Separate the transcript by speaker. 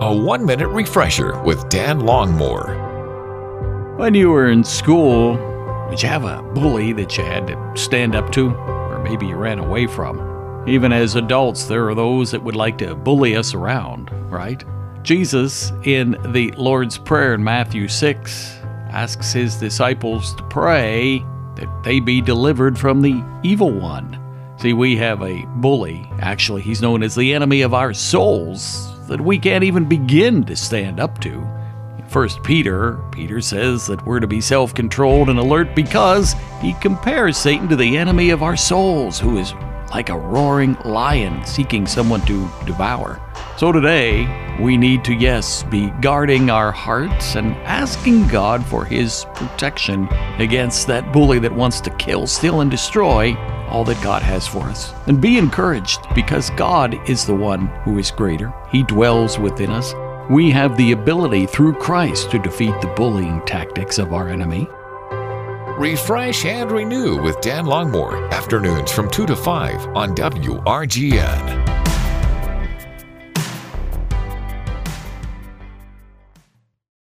Speaker 1: A one minute refresher with Dan Longmore.
Speaker 2: When you were in school, did you have a bully that you had to stand up to? Or maybe you ran away from? Even as adults, there are those that would like to bully us around, right? Jesus, in the Lord's Prayer in Matthew 6, asks his disciples to pray that they be delivered from the evil one. See, we have a bully. Actually, he's known as the enemy of our souls that we can't even begin to stand up to. First Peter, Peter says that we're to be self-controlled and alert because he compares Satan to the enemy of our souls, who is like a roaring lion seeking someone to devour. So today, we need to, yes, be guarding our hearts and asking God for his protection against that bully that wants to kill, steal, and destroy all that God has for us. And be encouraged because God is the one who is greater. He dwells within us. We have the ability through Christ to defeat the bullying tactics of our enemy.
Speaker 1: Refresh and renew with Dan Longmore, afternoons from 2 to 5 on WRGN.